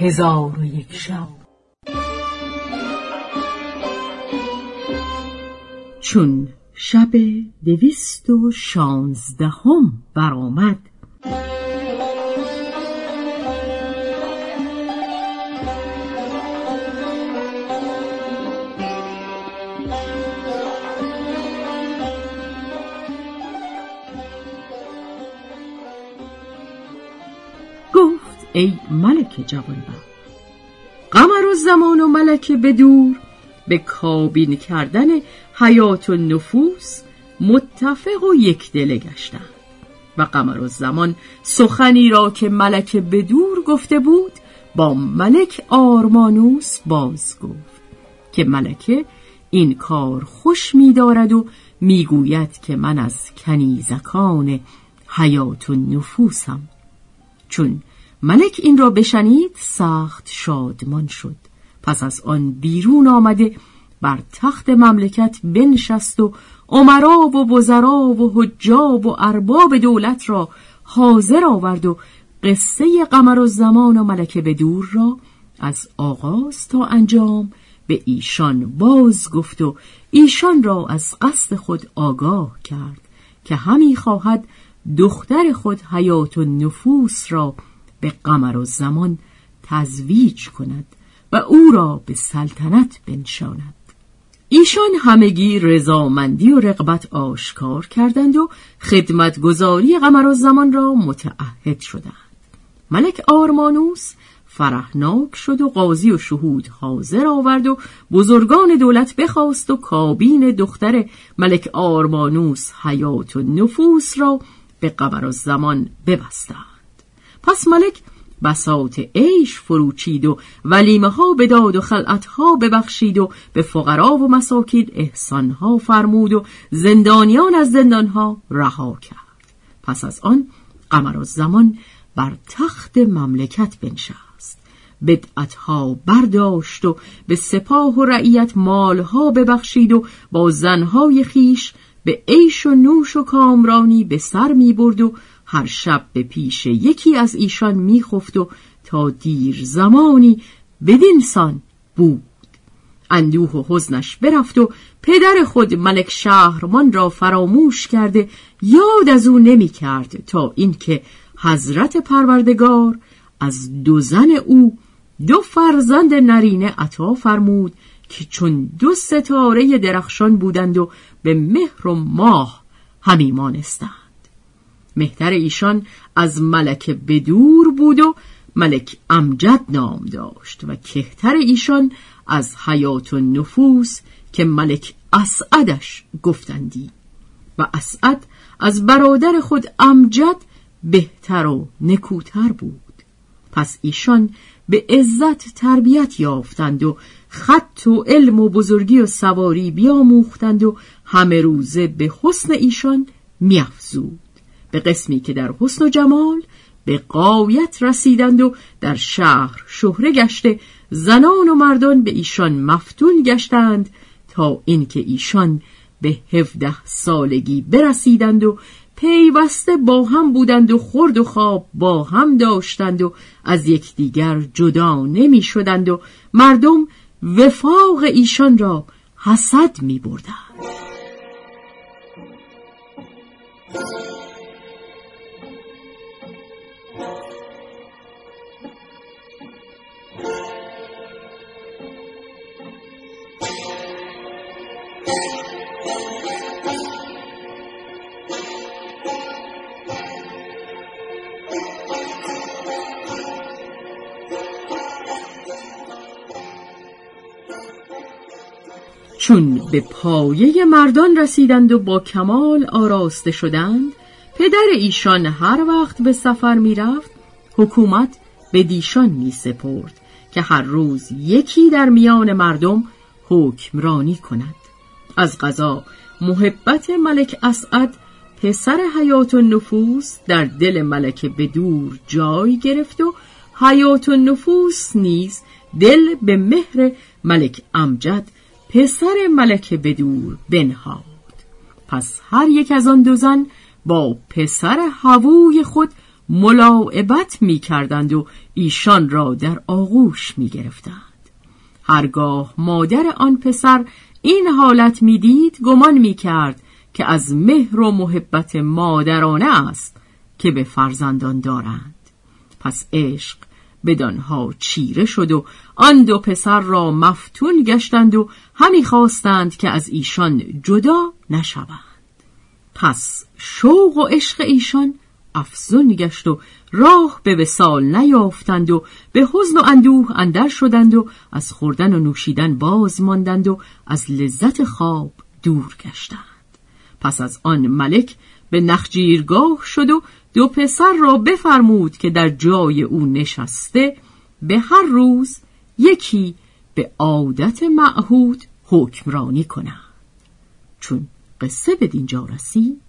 هزار و یک شب. چون شب دویست و شانزدهم برآمد ای ملک جوانبخت. قمر و زمان و ملک بدور به کابین کردن حیات و نفوس متفق و یک دله گشتند. و قمر و زمان سخنی را که ملک بدور گفته بود با ملک آرمانوس باز گفت که ملکه این کار خوش می دارد و می‌گوید که من از کنیزکان حیات و نفوسم. چون ملک این را بشنید سخت شادمان شد. پس از آن بیرون آمده بر تخت مملکت بنشست و عمرا و وزرا و حجاب و ارباب دولت را حاضر آورد و قصه قمر و زمان و ملکه بدور را از آغاز تا انجام به ایشان باز گفت و ایشان را از قصد خود آگاه کرد که همی خواهد دختر خود حیات و نفوس را به قمر و زمان تزویج کند و او را به سلطنت بنشاند. ایشان همگی رضامندی و رقبت آشکار کردند و خدمتگزاری قمر و زمان را متعهد شدند. ملک آرمانوس فرحناک شد و قاضی و شهود حاضر آورد و بزرگان دولت بخواست و کابین دختر ملک آرمانوس حیات و نفوس را به قمر و زمان ببستند. پس ملک بساط عیش فروچید و ولیمه ها بداد و خلعت ها ببخشید و به فقرا و مساکین احسان ها فرمود و زندانیان از زندان ها رها کرد. پس از آن قمر زمان بر تخت مملکت بنشست. بدعت ها برداشت و به سپاه و رعیت مال ها ببخشید و با زنهای خیش به عیش و نوش و کامرانی به سر می برد و هر شب به پیش یکی از ایشان میخفت و تا دیر زمانی بدینسان بود. اندوه و حزنش برفت و پدر خود ملک شهرمان را فراموش کرده یاد از او نمی کرد تا اینکه حضرت پروردگار از دو زن او دو فرزند نرینه عطا فرمود که چون دو ستاره درخشان بودند و به مهر و ماه همی مانستند. مهتر ایشان از ملک بدور بود و ملک امجد نام داشت و کهتر ایشان از حیات و نفوس که ملک اسعدش گفتندی. و اسعد از برادر خود امجد بهتر و نکوتر بود. پس ایشان به عزت تربیت یافتند و خط و علم و بزرگی و سواری بیاموختند و همه روزه به حسن ایشان میافزود. به قسمی که در حسن و جمال به قایت رسیدند و در شهر شهره گشته زنان و مردان به ایشان مفتون گشتند تا اینکه ایشان به هفده سالگی برسیدند و پیوسته با هم بودند و خورد و خواب با هم داشتند و از یکدیگر جدا نمی شدند و مردم وفاق ایشان را حسد می بردند. چون به پایه مردان رسیدند و با کمال آراسته شدند پدر ایشان هر وقت به سفر می‌رفت حکومت به دیشان می سپرد که هر روز یکی در میان مردم حکمرانی کند. از قضا محبت ملک اسعد پسر حیات نفوس در دل ملک بدور جای گرفت و حیات نفوس نیز دل به مهر ملک امجد پسر ملک بدور بنهاد پس هر یک از آن دو زن با پسر هووی خود ملاعبت می کردند و ایشان را در آغوش می گرفتند. هرگاه مادر آن پسر این حالت می‌دید گمان می کرد که از مهر و محبت مادرانه است که به فرزندان دارند پس عشق بدانها چیره شد و آن دو پسر را مفتون گشتند و همی خواستند که از ایشان جدا نشوند. پس شوق و عشق ایشان افزون گشت و راه به وسال نیافتند و به حزن و اندوه اندر شدند و از خوردن و نوشیدن باز ماندند و از لذت خواب دور گشتند. پس از آن ملک به نخجیرگاه شد و دو پسر را بفرمود که در جای او نشسته به هر روز یکی به عادت معهود حکمرانی کنند. چون قصه به دینجا رسید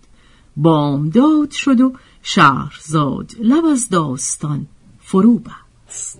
بامداد شد و شهرزاد لب از داستان فرو بست.